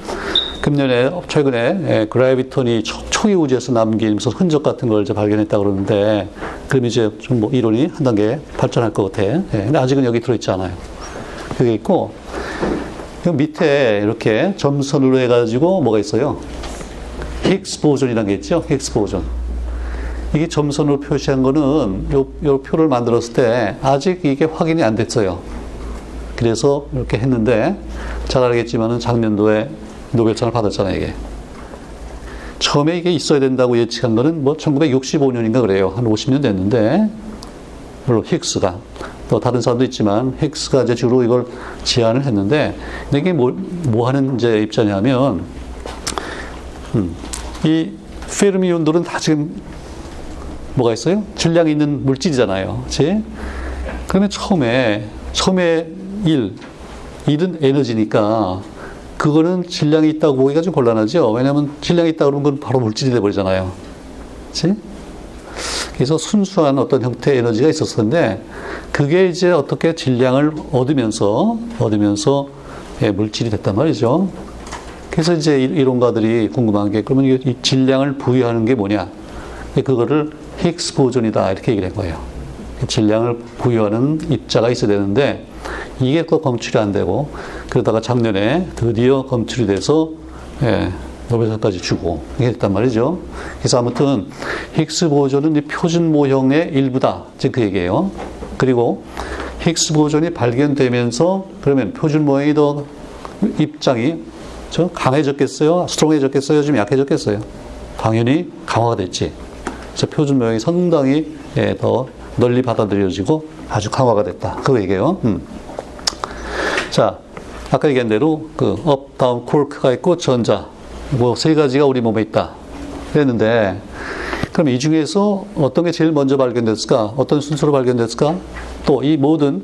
금년에 최근에 예, 그라비톤이 초기 우주에서 남기면서 흔적 같은 걸 이제 발견했다 그러는데 그럼 이제 좀 뭐 이론이 한 단계 발전할 것 같아. 예, 근데 아직은 여기 들어있지 않아요. 여기 있고 그 밑에 이렇게 점선으로 해가지고 뭐가 있어요? 힉스 보존이라는 게 있죠. 힉스 보존. 이게 점선으로 표시한 거는 요, 요 표를 만들었을 때 아직 이게 확인이 안 됐어요. 그래서 이렇게 했는데 잘 알겠지만은 작년도에 노벨상을 받았잖아요, 이게. 처음에 이게 있어야 된다고 예측한 거는 뭐 1965년인가 그래요. 한 50년 됐는데, 물론 힉스가. 또 다른 사람도 있지만, 힉스가 이제 주로 이걸 제안을 했는데, 이게 뭐, 뭐 하는 이제 입자냐면, 음, 이 페르미 온들은 다 지금 뭐가 있어요? 질량이 있는 물질이잖아요. 그치? 그러면 처음에, 처음에 일, 일은 에너지니까, 그거는 질량이 있다고 보기가 좀 곤란하죠. 왜냐하면 질량이 있다 그러면 그건 바로 물질이 돼버리잖아요. 그치? 그래서 순수한 어떤 형태의 에너지가 있었는데, 그게 이제 어떻게 질량을 얻으면서, 얻으면서, 예, 물질이 됐단 말이죠. 그래서 이제 이론가들이 궁금한 게, 그러면 이 질량을 부여하는 게 뭐냐? 그거를 힉스 보존이다. 이렇게 얘기를 한 거예요. 질량을 부여하는 입자가 있어야 되는데, 이게 또 검출이 안 되고 그러다가 작년에 드디어 검출이 돼서 예, 노벨상까지 주고 이게 됐단 말이죠. 그래서 아무튼 힉스 보존은 표준 모형의 일부다. 지금 그 얘기예요. 그리고 힉스 보존이 발견되면서 그러면 표준 모형이 더 입장이 저 강해졌겠어요? strong해졌겠어요? 좀 약해졌겠어요? 당연히 강화가 됐지. 표준 모형이 상당히 예, 더 널리 받아들여지고 아주 강화가 됐다. 그 얘기예요. 음. 자, 아까 얘기한 대로 그 up, down, 쿼크가 있고 전자 뭐 세 가지가 우리 몸에 있다. 그랬는데 그럼 이 중에서 어떤 게 제일 먼저 발견됐을까? 어떤 순서로 발견됐을까? 또 이 모든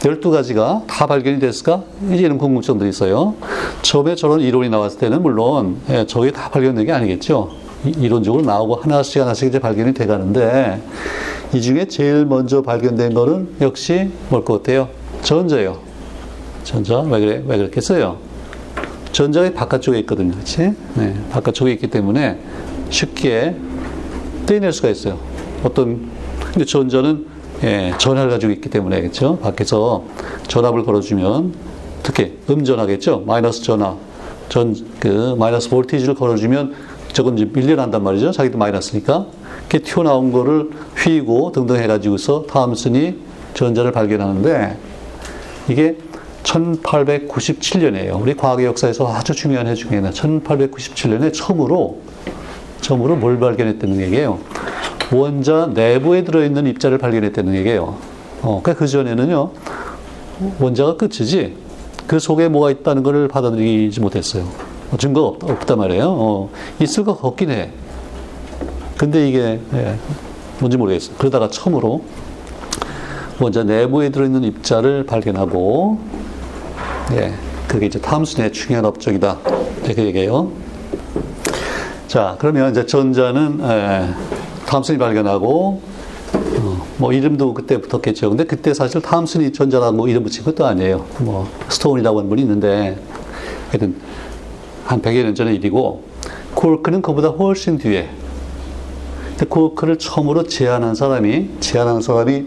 12가지가 다 발견이 됐을까? 이제 이런 궁금증들이 있어요. 처음에 저런 이론이 나왔을 때는 물론 예, 저게 다 발견된 게 아니겠죠. 이론적으로 나오고 하나씩 하나씩 이제 발견이 돼 가는데 이 중에 제일 먼저 발견된 거는 역시 뭘 것 같아요? 전자예요. 전자. 왜 그래? 왜 그렇겠어요? 전자가 바깥쪽에 있거든요. 그치? 네. 바깥쪽에 있기 때문에 쉽게 떼낼 수가 있어요. 어떤, 근데 전자는 예, 전압을 가지고 있기 때문에 그렇죠. 밖에서 전압을 걸어주면 특히 음전하겠죠. 마이너스 전압, 전그 마이너스 볼티지를 걸어주면 저건 이제 밀려난단 말이죠. 자기도 마이너스니까. 이렇게 튀어나온 거를 휘고 등등 해가지고서 탐슨이 전자를 발견하는데 이게 1897년이에요. 우리 과학의 역사에서 아주 중요한 해 중에 하나. 1897년에 처음으로 처음으로 뭘 발견했다는 얘기예요. 원자 내부에 들어있는 입자를 발견했다는 얘기예요. 어, 그러니까 그 전에는요, 원자가 끝이지, 그 속에 뭐가 있다는 것을 받아들이지 못했어요. 어, 증거가 없, 없단 말이에요. 어, 있을 것 같긴 해. 근데 이게, 예, 뭔지 모르겠어요. 그러다가 처음으로 원자 내부에 들어있는 입자를 발견하고, 예, 그게 이제 탐슨의 중요한 업적이다. 이렇게 얘기해요. 자, 그러면 이제 전자는, 예, 탐슨이 발견하고 어, 뭐 이름도 그때 붙었겠죠. 근데 그때 사실 탐슨이 전자라고 뭐 이름 붙인 것도 아니에요. 뭐 스톤이라고 하는 분이 있는데 하여튼 한 100여 년 전의 일이고 콜크는 그보다 훨씬 뒤에 콜크를 처음으로 제안한 사람이 제안한 사람이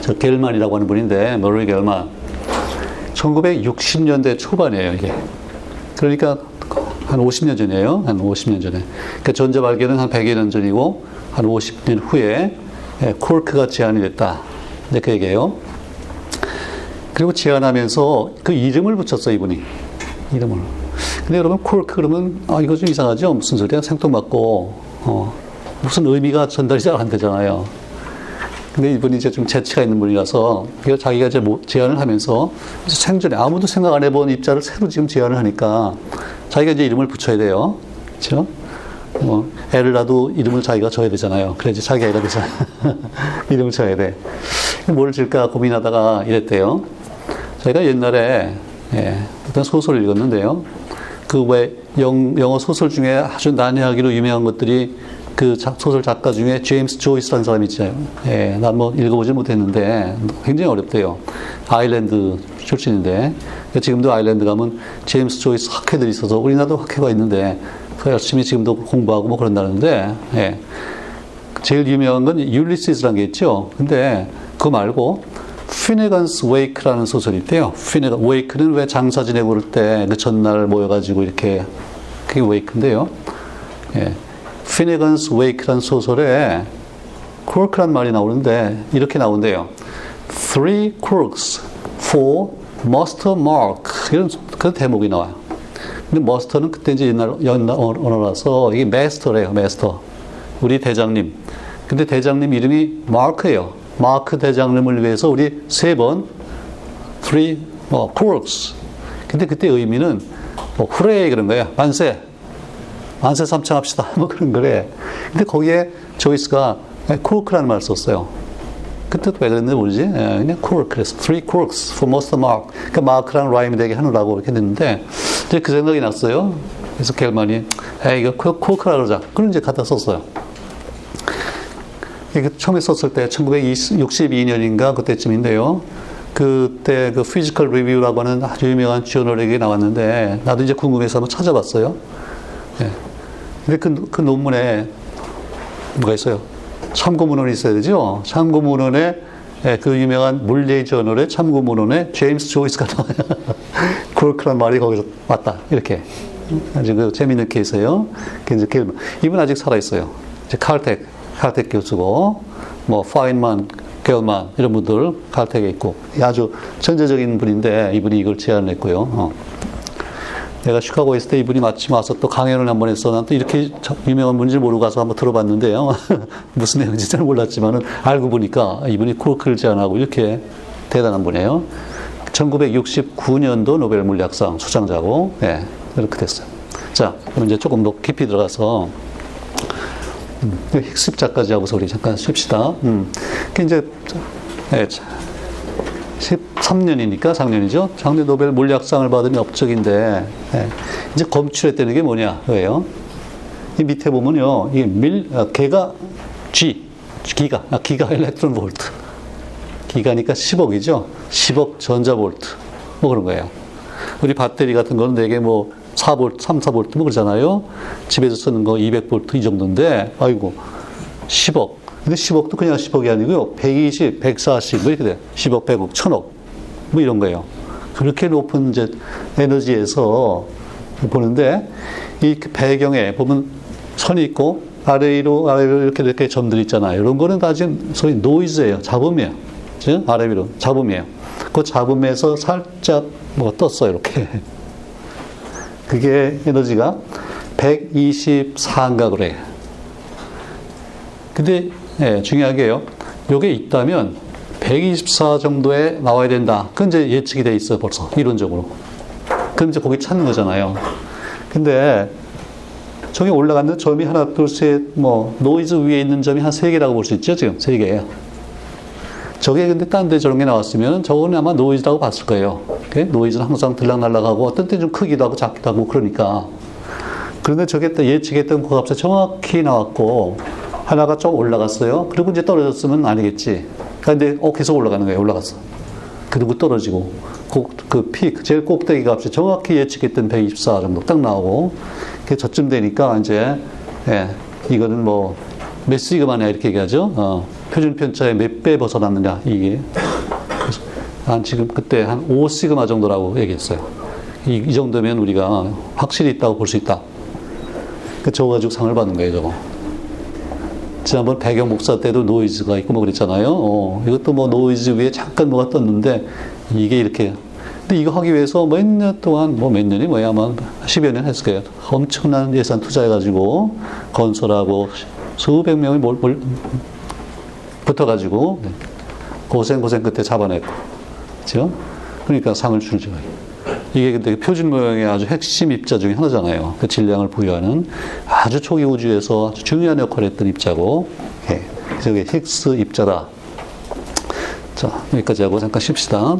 저 겔만이라고 하는 분인데 머리 겔만 1960년대 초반이에요 이게 그러니까 한 50년 전이에요 한 50년 전에 그러니까 전자 발견은 한 100여 년 전이고 한 50년 후에 예, 콜크가 제안이 됐다. 이렇게 얘기해요. 그리고 제안하면서 그 이름을 붙였어, 이분이. 이름을. 근데 여러분, 콜크 그러면, 아, 이거 좀 이상하죠? 무슨 소리야? 생뚱맞고, 어, 무슨 의미가 전달이 잘 안 되잖아요. 근데 이분이 이제 좀 재치가 있는 분이라서, 자기가 이제 뭐 제안을 하면서, 생전에 아무도 생각 안 해본 입자를 새로 지금 제안을 하니까, 자기가 이제 이름을 붙여야 돼요. 그렇죠? 뭐 애를 낳아도 이름을 자기가 줘야 되잖아요. 그래야지 자기 애가 되잖아요. [laughs] 이름을 줘야 돼. 뭘 줄까 고민하다가 이랬대요. 저희가 옛날에 예, 어떤 소설을 읽었는데요. 그왜 영어 소설 중에 아주 난해하기로 유명한 것들이 그 소설 작가 중에 제임스 조이스라는 사람이 있잖아요. 예, 난 뭐 읽어보지 못했는데 굉장히 어렵대요. 아일랜드 출신인데 지금도 아일랜드 가면 제임스 조이스 학회들이 있어서 우리나라도 학회가 있는데 그 열심히 지금도 공부하고 뭐 그런다는데, 예. 제일 유명한 건 율리시스라는 게 있죠. 근데 그거 말고 웨이크라는 소설이 있대요. 피네건 웨이크는 왜 장사 지내고 그럴 때 그 전날 모여가지고 이렇게 그게 Wake인데요. 예. Finnegans Wake라는 소설에 쿼크란 말이 나오는데 이렇게 나온대요. Three quarks for Muster Mark 이런 그 대목이 나와요. 근데 Muster는 그때 이제 옛날 연나 언어라서 이게 master래요, master. 우리 대장님. 근데 대장님 이름이 마크예요. 마크 대장님을 위해서 우리 세 번, three, 뭐, quarks. 근데 그때 의미는 뭐, hooray 그런 거야. 만세. 만세 삼창합시다. [laughs] 뭐 그런 거래. 근데 거기에 조이스가 쿼크라는 말을 썼어요. 그때 왜 그랬는지 모르지? 예, 그냥 쿼크. 그래서 three quarks for Muster Mark. 그러니까 마크랑 rhyme이 되게 하느라고 이렇게 됐는데 이제 그 생각이 났어요. 그래서 겔만이, 에 이거 쿼크라 그러자. 그럼 이제 갖다 썼어요. 이게 처음에 썼을 때 1962년인가 그때쯤인데요. 그때 그 Physical Review라고 하는 아주 유명한 저널에 나왔는데 나도 이제 궁금해서 한번 찾아봤어요. 예. 근데 그, 그 논문에 뭐가 있어요? 참고문헌이 있어야 되죠? 참고문헌에 예, 그 유명한 물리 저널의 참고문헌에 제임스 조이스가 [laughs] 나와요. 쿼크란 말이 거기서 왔다. 이렇게. 아주 그 재밌는 케이스예요. 이분 아직 살아있어요. 이제 칼텍, 칼텍 교수고, 뭐, 파인만, 겔만, 이런 분들 칼텍에 있고, 아주 전제적인 분인데, 이분이 이걸 제안을 했고요. 어. 내가 시카고에 있을 때 이분이 마침 와서 또 강연을 한 번 했어. 난 또 이렇게 유명한 분인지 모르고 가서 한번 들어봤는데요. [laughs] 무슨 내용인지 잘 몰랐지만은 알고 보니까 이분이 코크를 제안하고 이렇게 대단한 분이에요. 1969년도 노벨 물리학상 수상자고, 예, 이렇게 됐어요. 자, 그럼 이제 조금 더 깊이 들어가서, 음, 힉스 입자까지 하고서 우리 잠깐 쉽시다. 음, 그 이제, 예, 13년이니까 작년이죠. 작년 노벨 물리학상을 받은 업적인데 예. 이제 검출했다는 게 뭐냐? 왜요? 이 밑에 보면요, 이 밀, 아, giga G, giga, 아, giga electron volt. 기가니까 10억이죠. 10억 전자 볼트. 뭐 그런 거예요. 우리 배터리 같은 거는 되게 뭐 4볼트, 3, 4볼트 뭐 그러잖아요. 집에서 쓰는 거 200볼트 이 정도인데, 아이고, 10억. 근데 10억도 그냥 10억이 아니고요. 120, 140, 뭐 이렇게 돼. 10억, 100억, 1000억. 뭐 이런 거예요. 그렇게 높은 이제 에너지에서 보는데 이 배경에 보면 선이 있고 아래 위로 아래 위로 이렇게 이렇게 점들 있잖아요. 이런 거는 다 지금 소위 노이즈예요. 잡음이에요. 즉 아래 위로 잡음이에요. 그 잡음에서 살짝 뭐가 떴어요. 이렇게. 그게 에너지가 124인가 그래. 근데 예, 중요한 게요. 요게 있다면 124 정도에 나와야 된다. 그건 이제 예측이 돼 있어요, 벌써. 이론적으로. 그럼 이제 거기 찾는 거잖아요. 근데 저기 올라가는 점이 하나, 둘, 셋, 뭐, 노이즈 위에 있는 점이 한 세 개라고 볼 수 있죠, 지금. 세 개예요. 저게 근데 딴 데 저런 게 나왔으면 저거는 아마 노이즈라고 봤을 거예요. 오케이? 노이즈는 항상 들락날락하고 어떤 때 좀 크기도 하고 작기도 하고 그러니까. 그런데 저게 또 예측했던 그 값에 정확히 나왔고 하나가 좀 올라갔어요. 그리고 이제 떨어졌으면 아니겠지. 그런데 어 계속 올라가는 거예요. 올라갔어. 그리고 떨어지고 그, 그 픽, 제일 꼭대기 값이 정확히 예측했던 124 정도 딱 나오고 그 저쯤 되니까 이제 예, 이거는 뭐 몇 시그마냐 이렇게 얘기하죠. 어, 표준 편차의 몇 배 벗어났느냐 이게 한 지금 그때 한 5시그마 정도라고 얘기했어요. 이, 이 정도면 우리가 확실히 있다고 볼 수 있다. 그 저거 가지고 상을 받는 거예요, 저거. 지난번 배경 복사 때도 노이즈가 있고 뭐 그랬잖아요. 어, 이것도 뭐 노이즈 위에 잠깐 뭐가 떴는데 이게 이렇게. 근데 이거 하기 위해서 몇 년 동안 뭐 몇 년이 뭐야 아마 10여 년 했을 거예요. 엄청난 예산 투자해가지고 건설하고 수백 명이 몰, 몰, 붙어가지고 네. 고생 고생 끝에 잡아냈고, 그죠? 그러니까 상을 주죠. 이게 근데 표준 모형의 아주 핵심 입자 중에 하나잖아요. 그 질량을 부여하는 아주 초기 우주에서 아주 중요한 역할을 했던 입자고, 예. 그래서 이게 힉스 입자다. 자, 여기까지 하고 잠깐 쉽시다.